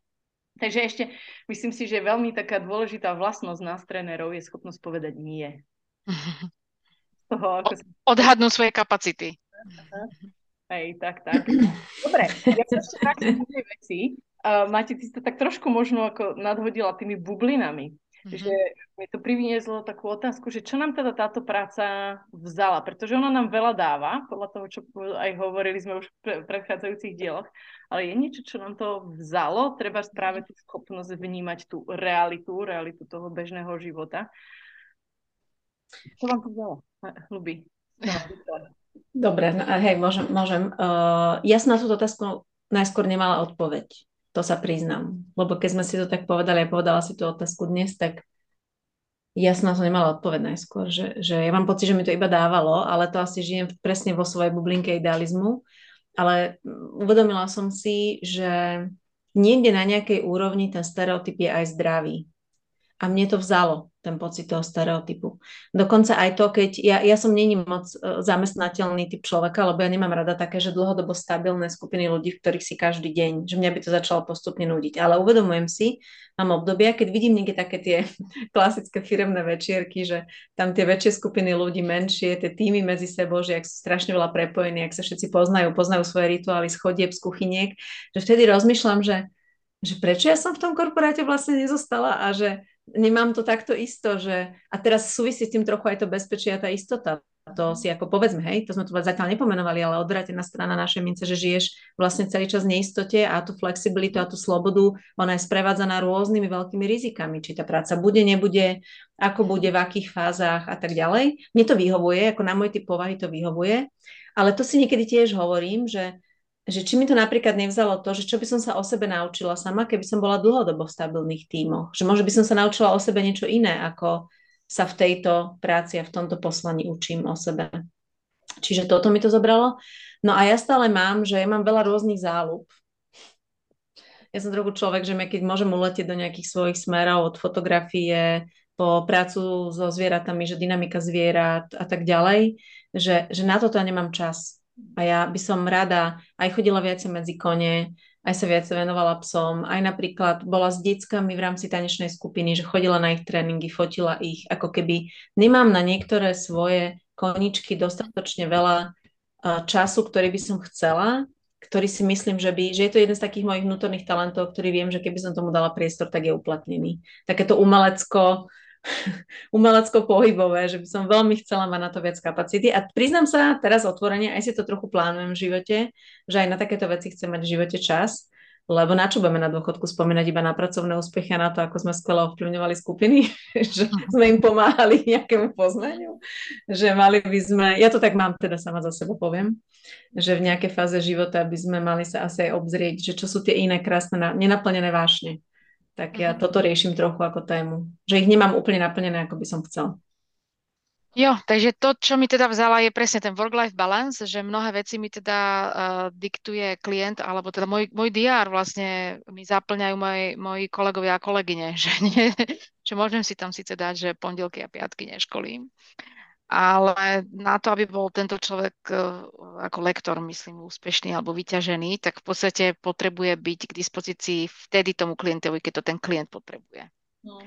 Takže ešte myslím si, že veľmi taká dôležitá vlastnosť nás trénerov je schopnosť povedať nie. toho, ako sa... Odhadnúť svoje kapacity. Hej, tak, tak. Dobre, ja sa ešte vrátim veci. Uh, Máte, ty si to tak trošku možno ako nadhodila tými bublinami. Mm-hmm. Že mi to privniezlo takú otázku, že čo nám teda táto práca vzala, pretože ona nám veľa dáva, podľa toho, čo aj hovorili sme už v predchádzajúcich dieloch, ale je niečo, čo nám to vzalo, treba práve tú schopnosť vnímať tú realitu, realitu toho bežného života. Čo vám to vzalo, ľubí? No, Dobre, no, hej, môžem. môžem. Uh, ja som na túto otázku najskôr nemala odpoveď. To sa priznám. Lebo keď sme si to tak povedali, a povedala si tú otázku dnes, tak ja som na to nemala odpoveď najskôr, že, že ja mám pocit, že mi to iba dávalo, ale to asi žijem presne vo svojej bublinke idealizmu. Ale uvedomila som si, že niekde na nejakej úrovni ten stereotyp je aj zdravý. A mne to vzalo ten pocit toho stereotypu. Dokonca aj to, keď ja, ja som není moc uh, zamestnateľný typ človeka, lebo ja nemám rada také, že dlhodobo stabilné skupiny ľudí, v ktorých si každý deň, že mňa by to začalo postupne nudiť. Ale uvedomujem si, mám obdobia, keď vidím niekde také tie klasické firemné večierky, že tam tie väčšie skupiny ľudí, menšie, tie týmy medzi sebou, že ak sú strašne veľa prepojení, ak sa všetci poznajú, poznajú svoje rituály z chodieb, z kuchyniek, že vtedy rozmýšľam, že že prečo ja som v tom korporáte vlastne nezostala a že nemám to takto isto, že a teraz súvisí s tým trochu aj to bezpečie a tá istota. To si ako povedzme, hej, to sme tu zatiaľ nepomenovali, ale odvrátená strana našej mince, že žiješ vlastne celý čas v neistote a tú flexibilitu a tú slobodu, ona je sprevádzaná rôznymi veľkými rizikami, či tá práca bude, nebude, ako bude, v akých fázach a tak ďalej. Mne to vyhovuje, ako na môj typ povahy to vyhovuje, ale to si niekedy tiež hovorím, že že či mi to napríklad nevzalo to, že čo by som sa o sebe naučila sama, keby som bola dlhodobo v stabilných tímoch. Že možno by som sa naučila o sebe niečo iné, ako sa v tejto práci a v tomto poslaní učím o sebe. Čiže toto mi to zobralo. No a ja stále mám, že ja mám veľa rôznych záľub. Ja som trochu človek, že keď môžem uletieť do nejakých svojich smerov od fotografie po prácu so zvieratami, že dynamika zvierat a tak ďalej, že, že na toto nemám čas. A ja by som rada aj chodila viacej medzi kone, aj sa viac venovala psom, aj napríklad bola s deckami v rámci tanečnej skupiny, že chodila na ich tréningy, fotila ich, ako keby nemám na niektoré svoje koničky dostatočne veľa času, ktorý by som chcela, ktorý si myslím, že, by, že je to jeden z takých mojich vnútorných talentov, ktorý viem, že keby som tomu dala priestor, tak je uplatnený. Takéto umelecko, umelecko-pohybové, že by som veľmi chcela mať na to viac kapacity. A priznám sa teraz otvorene, aj si to trochu plánujem v živote, že aj na takéto veci chcem mať v živote čas, lebo na čo budeme na dôchodku spomínať iba na pracovné úspechy a na to, ako sme skvelo ovplyvňovali skupiny, že sme im pomáhali nejakému poznaniu, že mali by sme, ja to tak mám teda sama za seba poviem, že v nejakej fáze života by sme mali sa asi aj obzrieť, že čo sú tie iné krásne, nenaplnené vášne tak ja mhm. toto riešim trochu ako tému. Že ich nemám úplne naplnené, ako by som chcel. Jo, takže to, čo mi teda vzala, je presne ten work-life balance, že mnohé veci mi teda uh, diktuje klient, alebo teda môj, môj DR vlastne mi zaplňajú moji, moji kolegovia a kolegyne, že, nie, že môžem si tam síce dať, že pondelky a piatky neškolím, ale na to, aby bol tento človek e, ako lektor, myslím, úspešný alebo vyťažený, tak v podstate potrebuje byť k dispozícii vtedy tomu klientovi, keď to ten klient potrebuje. No.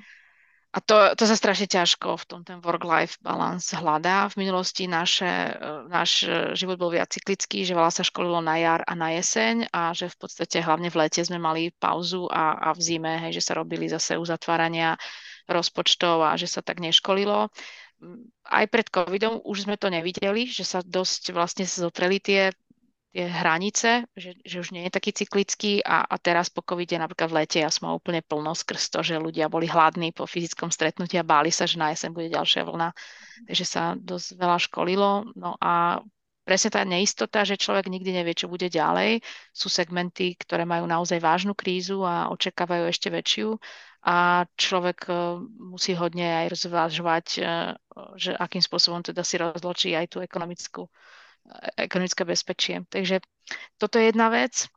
A to, to sa strašne ťažko v tom ten work-life balance hľadá. V minulosti naše, e, náš život bol viac cyklický, že veľa sa školilo na jar a na jeseň a že v podstate hlavne v lete sme mali pauzu a, a v zime, hej, že sa robili zase uzatvárania rozpočtov a že sa tak neškolilo aj pred covidom už sme to nevideli, že sa dosť vlastne zotreli tie, tie hranice, že, že už nie je taký cyklický a, a teraz po covide napríklad v lete ja som mal úplne plno skrz to, že ľudia boli hladní po fyzickom stretnutí a báli sa, že na jeseň bude ďalšia vlna. Takže sa dosť veľa školilo. No a presne tá neistota, že človek nikdy nevie, čo bude ďalej. Sú segmenty, ktoré majú naozaj vážnu krízu a očakávajú ešte väčšiu a človek e, musí hodne aj rozvážovať, e, že akým spôsobom teda si rozločí aj tú ekonomickú, e, ekonomické bezpečie. Takže toto je jedna vec,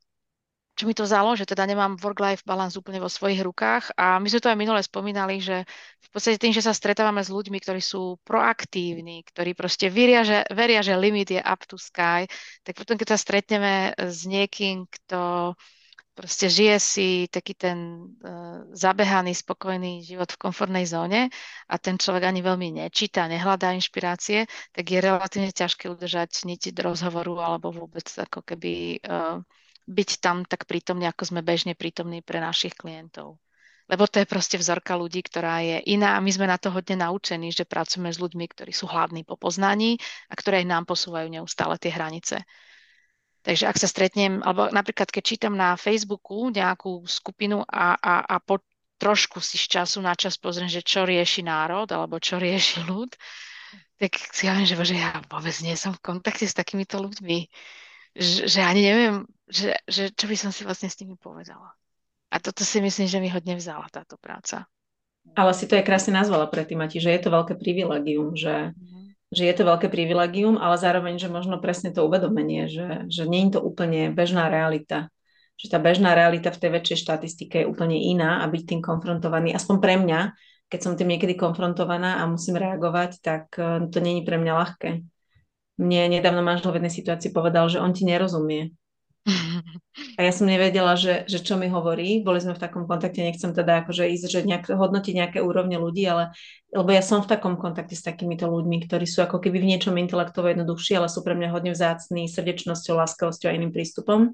čo mi to vzalo, že teda nemám work-life balance úplne vo svojich rukách a my sme to aj minule spomínali, že v podstate tým, že sa stretávame s ľuďmi, ktorí sú proaktívni, ktorí proste veria, že, veria, že limit je up to sky, tak potom, keď sa stretneme s niekým, kto proste žije si taký ten uh, zabehaný, spokojný život v komfortnej zóne a ten človek ani veľmi nečíta, nehľadá inšpirácie, tak je relatívne ťažké udržať niti do rozhovoru alebo vôbec ako keby uh, byť tam tak prítomný, ako sme bežne prítomní pre našich klientov. Lebo to je proste vzorka ľudí, ktorá je iná a my sme na to hodne naučení, že pracujeme s ľuďmi, ktorí sú hladní po poznaní a ktoré nám posúvajú neustále tie hranice. Takže ak sa stretnem, alebo napríklad keď čítam na Facebooku nejakú skupinu a, a, a po trošku si z času na čas pozriem, že čo rieši národ alebo čo rieši ľud, tak si hovorím, že bože, ja vôbec nie som v kontakte s takýmito ľuďmi, že, že ani neviem, že, že čo by som si vlastne s nimi povedala. A toto si myslím, že mi hodne vzala táto práca. Ale si to je krásne nazvala predtým, Mati, že je to veľké privilegium, že mm že je to veľké privilegium, ale zároveň, že možno presne to uvedomenie, že, že nie je to úplne bežná realita. Že tá bežná realita v tej väčšej štatistike je úplne iná a byť tým konfrontovaný, aspoň pre mňa, keď som tým niekedy konfrontovaná a musím reagovať, tak eh, to není pre mňa ľahké. Mne nedávno manžel v jednej situácii povedal, že on ti nerozumie. A ja som nevedela, že, že čo mi hovorí. Boli sme v takom kontakte, nechcem teda akože ísť, že nejak, hodnotiť nejaké úrovne ľudí, ale lebo ja som v takom kontakte s takýmito ľuďmi, ktorí sú ako keby v niečom intelektovo jednoduchší, ale sú pre mňa hodne vzácní srdečnosťou, láskavosťou a iným prístupom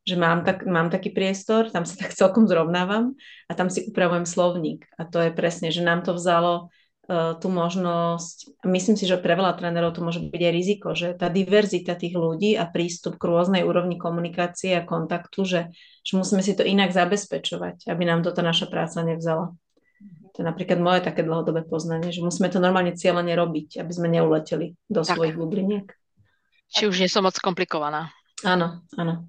že mám, tak, mám taký priestor, tam sa tak celkom zrovnávam a tam si upravujem slovník. A to je presne, že nám to vzalo tú možnosť, myslím si, že pre veľa trénerov to môže byť aj riziko, že tá diverzita tých ľudí a prístup k rôznej úrovni komunikácie a kontaktu, že, že musíme si to inak zabezpečovať, aby nám toto naša práca nevzala. To je napríklad moje také dlhodobé poznanie, že musíme to normálne cieľene robiť, aby sme neuleteli do tak. svojich bubliniek. Či už nie som moc komplikovaná. Áno, áno.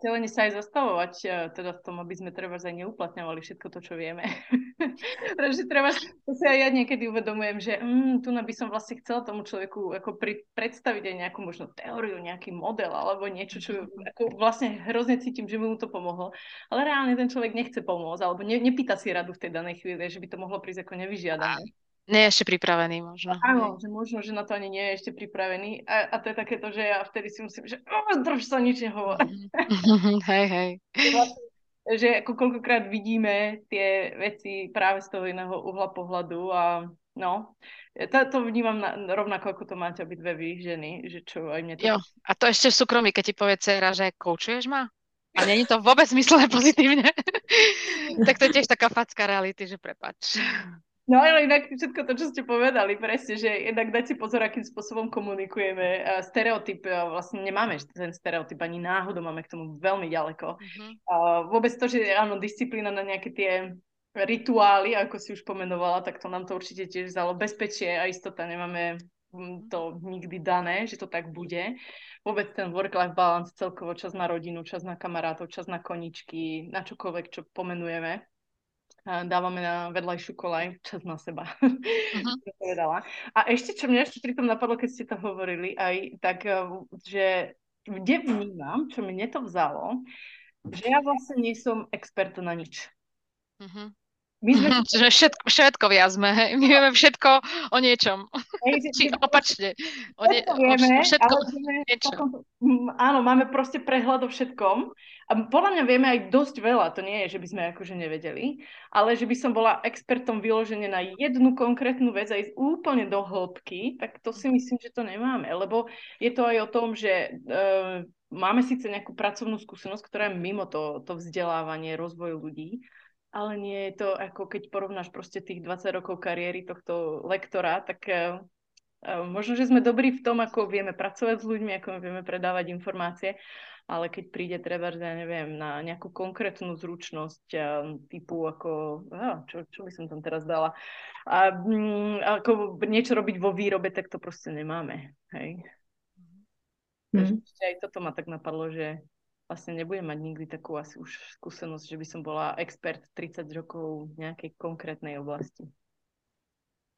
Cieľene sa aj zastavovať e, teda v tom, aby sme treba aj neuplatňovali všetko to, čo vieme. Pretože treba, to si aj ja niekedy uvedomujem, že mm, tu by som vlastne chcela tomu človeku ako pri, predstaviť aj nejakú možno teóriu, nejaký model alebo niečo, čo ako vlastne hrozne cítim, že mu to pomohlo. Ale reálne ten človek nechce pomôcť alebo ne, nepýta si radu v tej danej chvíli, že by to mohlo prísť ako nevyžiadané. Nie je ešte pripravený možno. Áno, že možno, že na to ani nie je ešte pripravený. A, a to je takéto, že ja vtedy si musím, že oh, drž sa nič nehovor. hej, hej. že ako koľkokrát vidíme tie veci práve z toho iného uhla pohľadu a no, to, to vnímam na, rovnako, ako to máte obidve vy ženy, že čo aj mne to... Jo, a to ešte v súkromí, keď ti povie dcera, že koučuješ ma? A není to vôbec myslené pozitívne. tak to je tiež taká facka reality, že prepač. No ale inak všetko to, čo ste povedali, presne, že jednak dať si pozor, akým spôsobom komunikujeme. Stereotyp, vlastne nemáme ten stereotyp ani náhodou, máme k tomu veľmi ďaleko. Uh-huh. Vôbec to, že áno, disciplína na nejaké tie rituály, ako si už pomenovala, tak to nám to určite tiež vzalo bezpečie a istota, nemáme mm, to nikdy dané, že to tak bude. Vôbec ten work-life balance, celkovo čas na rodinu, čas na kamarátov, čas na koničky, na čokoľvek, čo pomenujeme dávame na vedľajšiu kolaj čas na seba. Uh-huh. a ešte, čo mňa ešte pri tom napadlo, keď ste to hovorili, aj tak, eh, že kde vnímam, čo mi to vzalo, že ja vlastne nie som expert na nič. Uh-huh. My sme... Čiže všetko, všetko viazme, hej. My vieme všetko o niečom. Hej, Či opačne. O ne... vieme, o všetko ale vieme, niečo. Potom, áno, máme proste prehľad o všetkom. A podľa mňa vieme aj dosť veľa. To nie je, že by sme akože nevedeli, ale že by som bola expertom vyložene na jednu konkrétnu vec a ísť úplne do hĺbky, tak to si myslím, že to nemáme. Lebo je to aj o tom, že uh, máme síce nejakú pracovnú skúsenosť, ktorá je mimo to, to vzdelávanie, rozvoj ľudí, ale nie je to ako keď porovnáš proste tých 20 rokov kariéry tohto lektora, tak uh, možno, že sme dobrí v tom, ako vieme pracovať s ľuďmi, ako vieme predávať informácie, ale keď príde treba, ja neviem, na nejakú konkrétnu zručnosť uh, typu ako, čo, čo by som tam teraz dala, a, um, ako niečo robiť vo výrobe, tak to proste nemáme. Hej? Mm. Takže aj toto ma tak napadlo, že vlastne nebudem mať nikdy takú asi už skúsenosť, že by som bola expert 30 rokov v nejakej konkrétnej oblasti.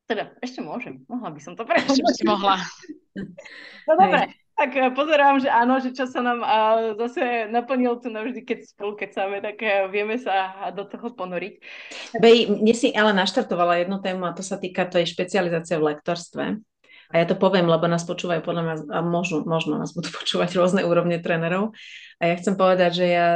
Teda, ešte môžem. Mohla by som to prečo. si mohla. No dobre, tak eh, pozerám, že áno, že čas sa nám uh, zase naplnil tu navždy, keď spolu kecáme, tak uh, vieme sa do toho ponoriť. Bej, mne si ale naštartovala jednu tému a to sa týka tej špecializácie v lektorstve. A ja to poviem, lebo nás počúvajú podľa mňa, a možno, možno nás budú počúvať rôzne úrovne trénerov. A ja chcem povedať, že ja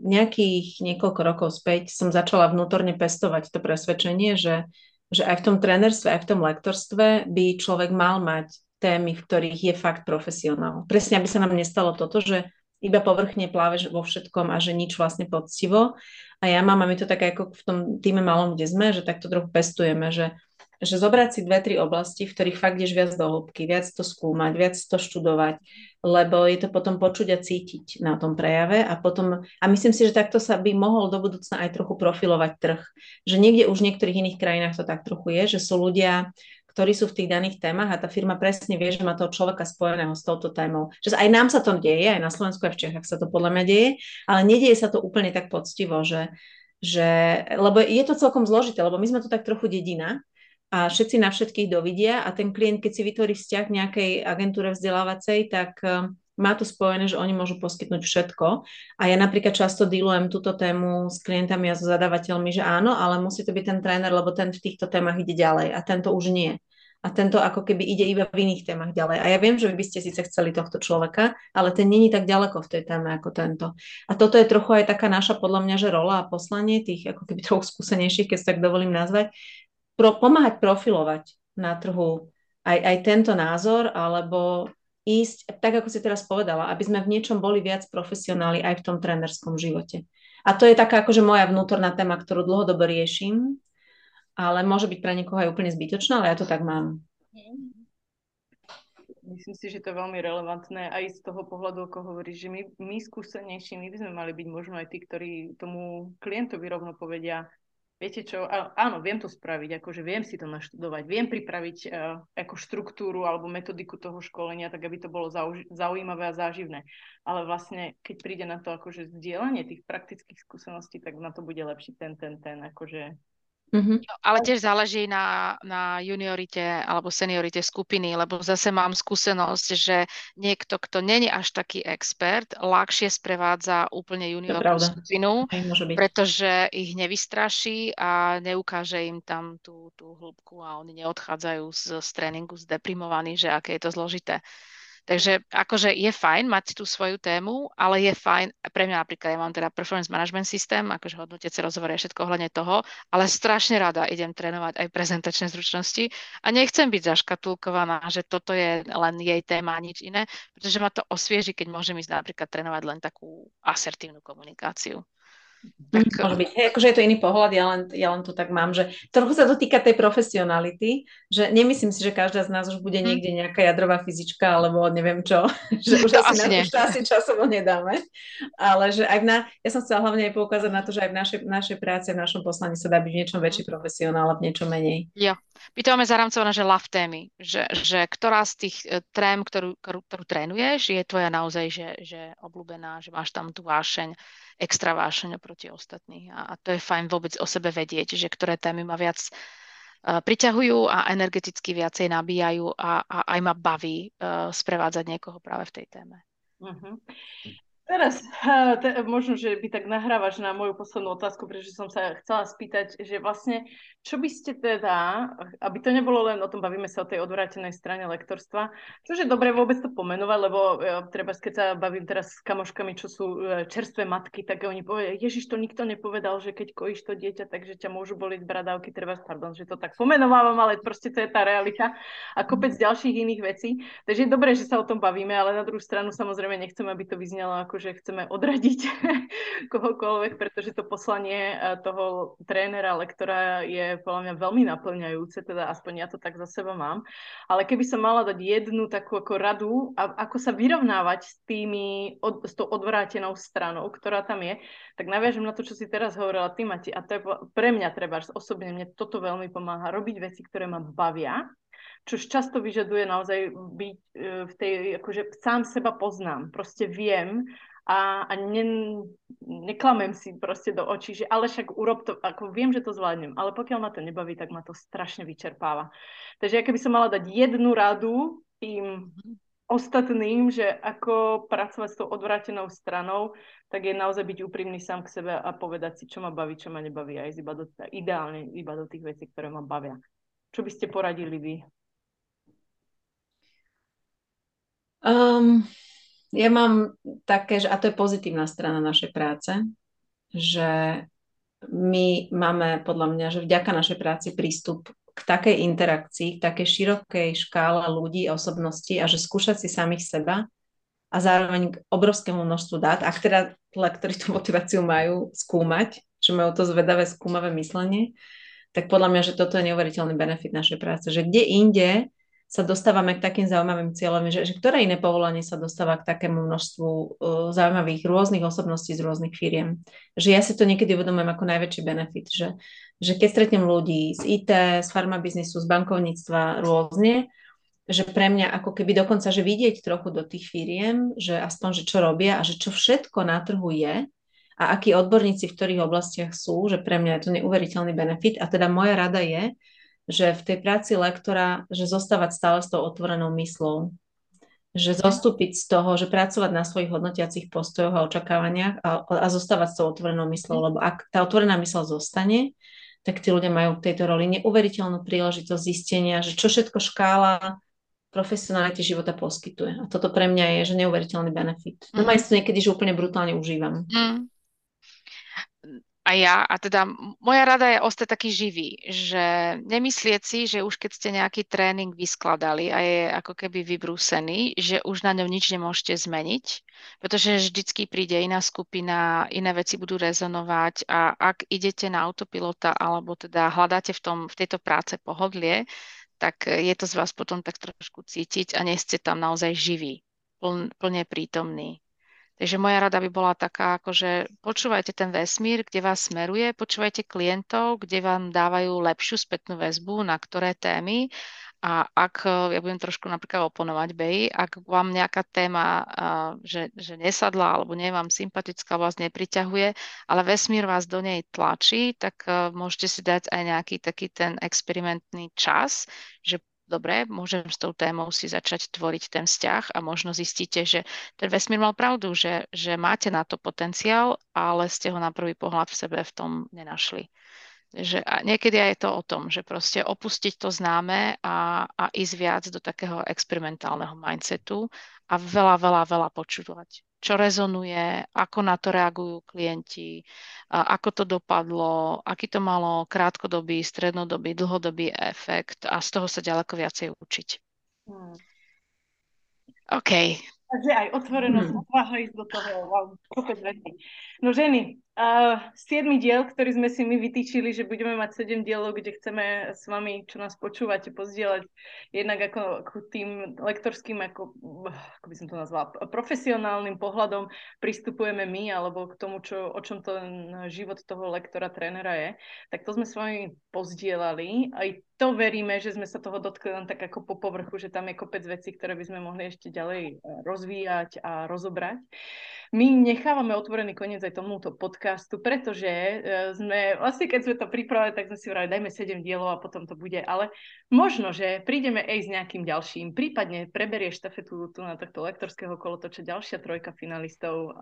nejakých niekoľko rokov späť som začala vnútorne pestovať to presvedčenie, že, že aj v tom trénerstve, aj v tom lektorstve by človek mal mať témy, v ktorých je fakt profesionál. Presne, aby sa nám nestalo toto, že iba povrchne pláveš vo všetkom a že nič vlastne poctivo. A ja mám, a my to tak ako v tom týme malom, kde sme, že takto trochu pestujeme, že že zobrať si dve, tri oblasti, v ktorých fakt ideš viac do hĺbky, viac to skúmať, viac to študovať, lebo je to potom počuť a cítiť na tom prejave a potom, a myslím si, že takto sa by mohol do budúcna aj trochu profilovať trh. Že niekde už v niektorých iných krajinách to tak trochu je, že sú ľudia, ktorí sú v tých daných témach a tá firma presne vie, že má toho človeka spojeného s touto témou. Že aj nám sa to deje, aj na Slovensku, aj v Čechách sa to podľa mňa deje, ale nedieje sa to úplne tak poctivo, že, že, lebo je to celkom zložité, lebo my sme tu tak trochu dedina, a všetci na všetkých dovidia a ten klient, keď si vytvorí vzťah v nejakej agentúre vzdelávacej, tak má to spojené, že oni môžu poskytnúť všetko. A ja napríklad často dealujem túto tému s klientami a so zadávateľmi, že áno, ale musí to byť ten tréner, lebo ten v týchto témach ide ďalej a tento už nie. A tento ako keby ide iba v iných témach ďalej. A ja viem, že vy by ste síce chceli tohto človeka, ale ten není tak ďaleko v tej téme ako tento. A toto je trochu aj taká naša, podľa mňa, že rola a poslanie tých ako keby trochu skúsenejších, keď sa tak dovolím nazvať, pro, pomáhať profilovať na trhu aj, aj tento názor, alebo ísť, tak ako si teraz povedala, aby sme v niečom boli viac profesionáli aj v tom trénerskom živote. A to je taká akože moja vnútorná téma, ktorú dlhodobo riešim, ale môže byť pre niekoho aj úplne zbytočná, ale ja to tak mám. Myslím si, že to je veľmi relevantné aj z toho pohľadu, ako hovoríš, že my, my skúsenejší, my by sme mali byť možno aj tí, ktorí tomu klientovi rovno povedia, viete čo, áno, viem to spraviť, akože viem si to naštudovať, viem pripraviť uh, ako štruktúru alebo metodiku toho školenia, tak aby to bolo zauž- zaujímavé a záživné. Ale vlastne, keď príde na to akože zdieľanie tých praktických skúseností, tak na to bude lepší ten, ten, ten, akože Mm-hmm. Ale tiež záleží na, na juniorite alebo seniorite skupiny, lebo zase mám skúsenosť, že niekto, kto není až taký expert, ľahšie sprevádza úplne juniornú skupinu, pretože ich nevystraší a neukáže im tam tú, tú hĺbku a oni neodchádzajú z, z tréningu zdeprimovaní, že aké je to zložité. Takže akože je fajn mať tú svoju tému, ale je fajn, pre mňa napríklad, ja mám teda performance management systém, akože hodnotiace rozhovory a všetko ohľadne toho, ale strašne rada idem trénovať aj prezentačné zručnosti a nechcem byť zaškatulkovaná, že toto je len jej téma a nič iné, pretože ma to osvieži, keď môžem ísť napríklad trénovať len takú asertívnu komunikáciu. Tak... Môže byť. Hej, akože je to iný pohľad, ja len, ja len to tak mám, že trochu sa to týka tej profesionality, že nemyslím si, že každá z nás už bude mhm. niekde nejaká jadrová fyzička, alebo neviem čo, že už to asi, na, už to asi časovo nedáme, ale že aj v na, ja som chcela hlavne aj poukázať na to, že aj v našej, našej práci, v našom poslaní sa dá byť v niečom väčší mhm. profesionál a v niečom menej. Jo. My to máme zaramcované, že love témy, že, že ktorá z tých uh, trém, ktorú, ktorú, ktorú trénuješ, je tvoja naozaj, že, že obľúbená, že máš tam tú vášeň, extra vášeň oproti ostatných. A, a to je fajn vôbec o sebe vedieť, že ktoré témy ma viac uh, priťahujú a energeticky viacej nabíjajú a, a aj ma baví uh, sprevádzať niekoho práve v tej téme. Uh-huh. Teraz te, možno, že by tak nahrávaš na moju poslednú otázku, pretože som sa chcela spýtať, že vlastne, čo by ste teda, aby to nebolo len o tom, bavíme sa o tej odvrátenej strane lektorstva, čo je dobre vôbec to pomenovať, lebo e, treba, keď sa bavím teraz s kamoškami, čo sú e, čerstvé matky, tak oni povedia, Ježiš, to nikto nepovedal, že keď kojíš to dieťa, takže ťa môžu boliť bradávky, treba, pardon, že to tak pomenovávam, ale proste to je tá realita a kopec ďalších iných vecí. Takže je dobré, že sa o tom bavíme, ale na druhú stranu samozrejme nechcem, aby to vyznelo ako že chceme odradiť kohokoľvek, pretože to poslanie eh, toho trénera, lektora je podľa mňa veľmi naplňajúce, teda aspoň ja to tak za seba mám. Ale keby som mala dať jednu takú ako radu, a ako sa vyrovnávať s tými, od, s tou odvrátenou stranou, ktorá tam je, tak naviažem na to, čo si teraz hovorila ty, Mati, a to je pre mňa treba, osobne mne toto veľmi pomáha, robiť veci, ktoré ma bavia, čo často vyžaduje naozaj byť eh, v tej, akože sám seba poznám, proste viem, a, a ne, neklamem si proste do očí, že ale však urob to, ako viem, že to zvládnem, ale pokiaľ ma to nebaví, tak ma to strašne vyčerpáva. Takže ja keby som mala dať jednu radu tým ostatným, že ako pracovať s tou odvrátenou stranou, tak je naozaj byť úprimný sám k sebe a povedať si, čo ma baví, čo ma nebaví a ísť iba do, ideálne iba do tých vecí, ktoré ma bavia. Čo by ste poradili vy? Um, ja mám také, že, a to je pozitívna strana našej práce, že my máme podľa mňa, že vďaka našej práci prístup k takej interakcii, k takej širokej škále ľudí, osobností a že skúšať si samých seba a zároveň k obrovskému množstvu dát, ak teda ktorí tú motiváciu majú skúmať, že majú to zvedavé, skúmavé myslenie, tak podľa mňa, že toto je neuveriteľný benefit našej práce. Že kde inde sa dostávame k takým zaujímavým cieľom, že, že ktoré iné povolanie sa dostáva k takému množstvu uh, zaujímavých rôznych osobností z rôznych firiem. Že ja si to niekedy uvedomujem ako najväčší benefit, že, že keď stretnem ľudí z IT, z farmabiznisu, z bankovníctva rôzne, že pre mňa ako keby dokonca, že vidieť trochu do tých firiem, že aspoň, že čo robia a že čo všetko na trhu je a akí odborníci v ktorých oblastiach sú, že pre mňa je to neuveriteľný benefit. A teda moja rada je, že v tej práci lektora, že zostávať stále s tou otvorenou myslou, že zostúpiť z toho, že pracovať na svojich hodnotiacich postojoch a očakávaniach a, a zostávať s tou otvorenou myslou, lebo ak tá otvorená mysl zostane, tak tí ľudia majú v tejto roli neuveriteľnú príležitosť zistenia, že čo všetko škála profesionality života poskytuje. A toto pre mňa je, že neuveriteľný benefit. No mm. to niekedy, že úplne brutálne užívam. Mm a ja, a teda moja rada je ostať taký živý, že nemyslieť si, že už keď ste nejaký tréning vyskladali a je ako keby vybrúsený, že už na ňom nič nemôžete zmeniť, pretože vždycky príde iná skupina, iné veci budú rezonovať a ak idete na autopilota alebo teda hľadáte v, tom, v tejto práce pohodlie, tak je to z vás potom tak trošku cítiť a nie ste tam naozaj živí, plne prítomní. Takže moja rada by bola taká, že počúvajte ten vesmír, kde vás smeruje, počúvajte klientov, kde vám dávajú lepšiu spätnú väzbu, na ktoré témy. A ak, e, ja budem trošku napríklad oponovať Bej, ak vám nejaká téma, že, že nesadla alebo nie vám sympatická, vás nepriťahuje, ale vesmír vás do nej tlačí, tak e, môžete si dať aj nejaký taký ten experimentný čas, že dobre, môžem s tou témou si začať tvoriť ten vzťah a možno zistíte, že ten vesmír mal pravdu, že, že máte na to potenciál, ale ste ho na prvý pohľad v sebe v tom nenašli. Že a niekedy je to o tom, že proste opustiť to známe a, a ísť viac do takého experimentálneho mindsetu a veľa, veľa, veľa počúvať. Čo rezonuje, ako na to reagujú klienti, ako to dopadlo, aký to malo krátkodobý, strednodobý, dlhodobý efekt a z toho sa ďaleko viacej učiť. Hmm. OK. Takže aj otvorenosť, hmm. odvaha ísť do toho, wow, No ženy, Uh, siedmy diel, ktorý sme si my vytýčili, že budeme mať sedem dielov, kde chceme s vami, čo nás počúvate, pozdieľať jednak ako, ako tým lektorským, ako, ako by som to nazvala, profesionálnym pohľadom pristupujeme my, alebo k tomu, čo, o čom to život toho lektora, trénera je, tak to sme s vami pozdielali. Aj to veríme, že sme sa toho dotkli len tak ako po povrchu, že tam je kopec vecí, ktoré by sme mohli ešte ďalej eh, rozvíjať a rozobrať. My nechávame otvorený koniec aj tomuto podcastu, pretože uh, sme, vlastne keď sme to pripravili, tak sme si vrali, dajme 7 dielov a potom to bude, ale možno, že prídeme aj s nejakým ďalším, prípadne preberie štafetu tu na tohto lektorského kolotoča ďalšia trojka finalistov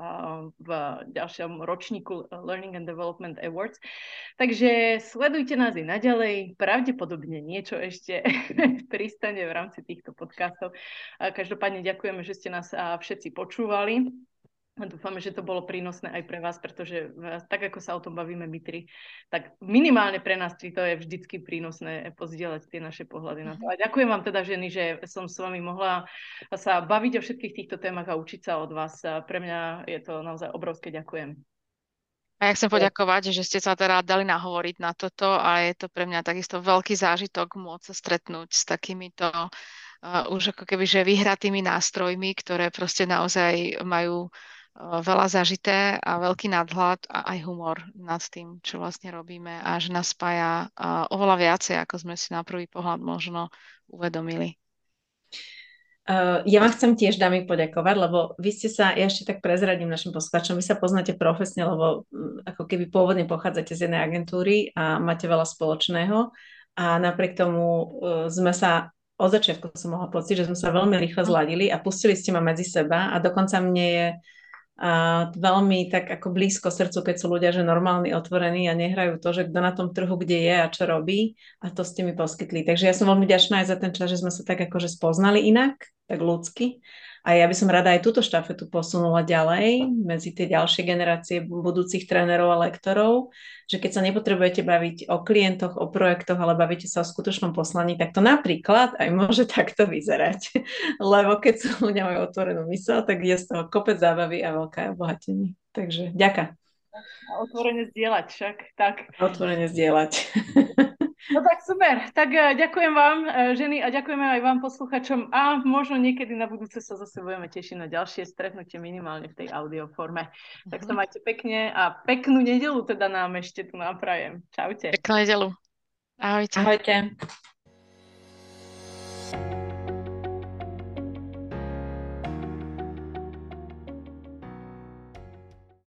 v ďalšom ročníku Learning and Development Awards. Takže sledujte nás i naďalej, pravdepodobne niečo ešte pristane v rámci týchto podcastov. Každopádne ďakujeme, že ste nás všetci počúvali. Dúfame, že to bolo prínosné aj pre vás, pretože tak, ako sa o tom bavíme my tri, tak minimálne pre nás tri to je vždycky prínosné pozdieľať tie naše pohľady na to. Mhm. A ďakujem vám teda, ženy, že som s vami mohla sa baviť o všetkých týchto témach a učiť sa od vás. A pre mňa je to naozaj obrovské ďakujem. A ja chcem poďakovať, že ste sa teda dali nahovoriť na toto a je to pre mňa takisto veľký zážitok môcť sa stretnúť s takýmito uh, už ako keby, že vyhratými nástrojmi, ktoré proste naozaj majú veľa zažité a veľký nadhľad a aj humor nad tým, čo vlastne robíme a že nás spája oveľa viacej, ako sme si na prvý pohľad možno uvedomili. Uh, ja vám chcem tiež, dámy, poďakovať, lebo vy ste sa, ja ešte tak prezradím našim poslucháčom, vy sa poznáte profesne, lebo ako keby pôvodne pochádzate z jednej agentúry a máte veľa spoločného a napriek tomu uh, sme sa od začiatku som mohla pocit, že sme sa veľmi rýchlo zladili a pustili ste ma medzi seba a dokonca mne je a veľmi tak ako blízko srdcu, keď sú ľudia, že normálni, otvorení a nehrajú to, že kto na tom trhu kde je a čo robí a to ste mi poskytli. Takže ja som veľmi ďačná aj za ten čas, že sme sa tak akože spoznali inak, tak ľudsky a ja by som rada aj túto štafetu posunula ďalej medzi tie ďalšie generácie budúcich trénerov a lektorov, že keď sa nepotrebujete baviť o klientoch, o projektoch, ale bavíte sa o skutočnom poslaní, tak to napríklad aj môže takto vyzerať. Lebo keď sú ľudia majú otvorenú mysel, tak je z toho kopec zábavy a veľké obohatenie. Takže ďaká. Otvorene zdieľať však, tak. Otvorene zdieľať. No tak super. Tak eh, ďakujem vám, eh, ženy, a ďakujeme aj vám, posluchačom. A možno niekedy na budúce sa zase budeme tešiť na ďalšie stretnutie minimálne v tej audioforme. Mm-hmm. Tak sa mhm. majte pekne a peknú nedelu teda nám ešte tu naprajem. Čaute. Peknú nedelu. Ahojte. Ahojte.